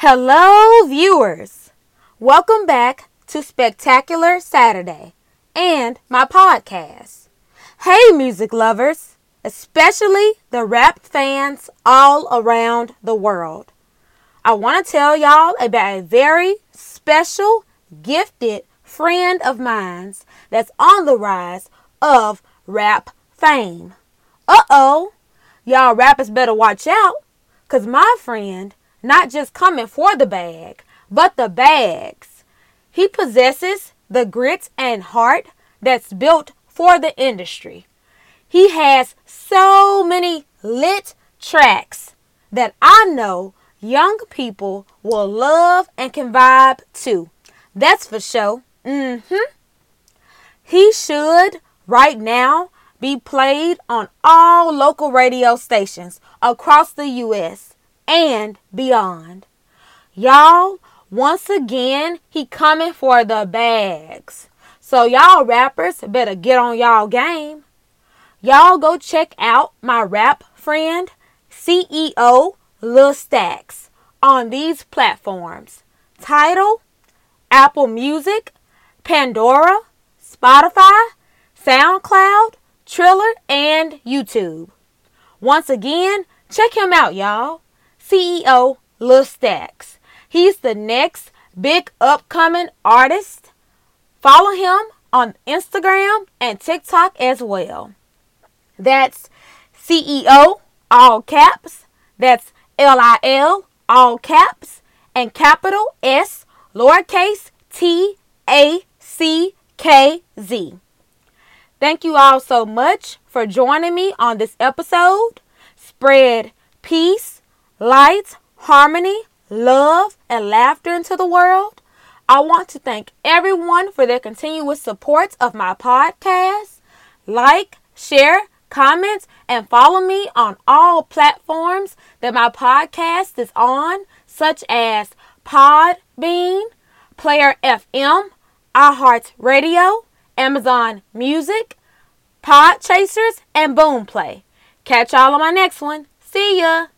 Hello, viewers. Welcome back to Spectacular Saturday and my podcast. Hey, music lovers, especially the rap fans all around the world. I want to tell y'all about a very special, gifted friend of mine's that's on the rise of rap fame. Uh oh, y'all rappers better watch out, because my friend not just coming for the bag, but the bags. He possesses the grit and heart that's built for the industry. He has so many lit tracks that I know young people will love and can vibe to. That's for sure. Mm-hmm. He should right now be played on all local radio stations across the U.S. and beyond. Y'all, once again, he coming for the bags. So y'all rappers better get on y'all game. Y'all go check out my rap friend, CEO Lil Stackz, on these platforms. Tidal, Apple Music, Pandora, Spotify, SoundCloud, Triller, and YouTube. Once again, check him out, y'all. CEO Lil Stackz. He's the next big upcoming artist. Follow him on Instagram and TikTok as well. That's CEO, all caps. That's L I L, all caps. And capital S, lowercase t A C K Z. Thank you all so much for joining me on this episode. Spread peace, light, harmony, love, and laughter into the world. I want to thank everyone for their continuous support of my podcast. Like, share, comment, and follow me on all platforms that my podcast is on, such as Podbean, Player FM, iHeartRadio, Amazon Music, Pod Chasers, and Boomplay. Catch y'all on my next one. See ya!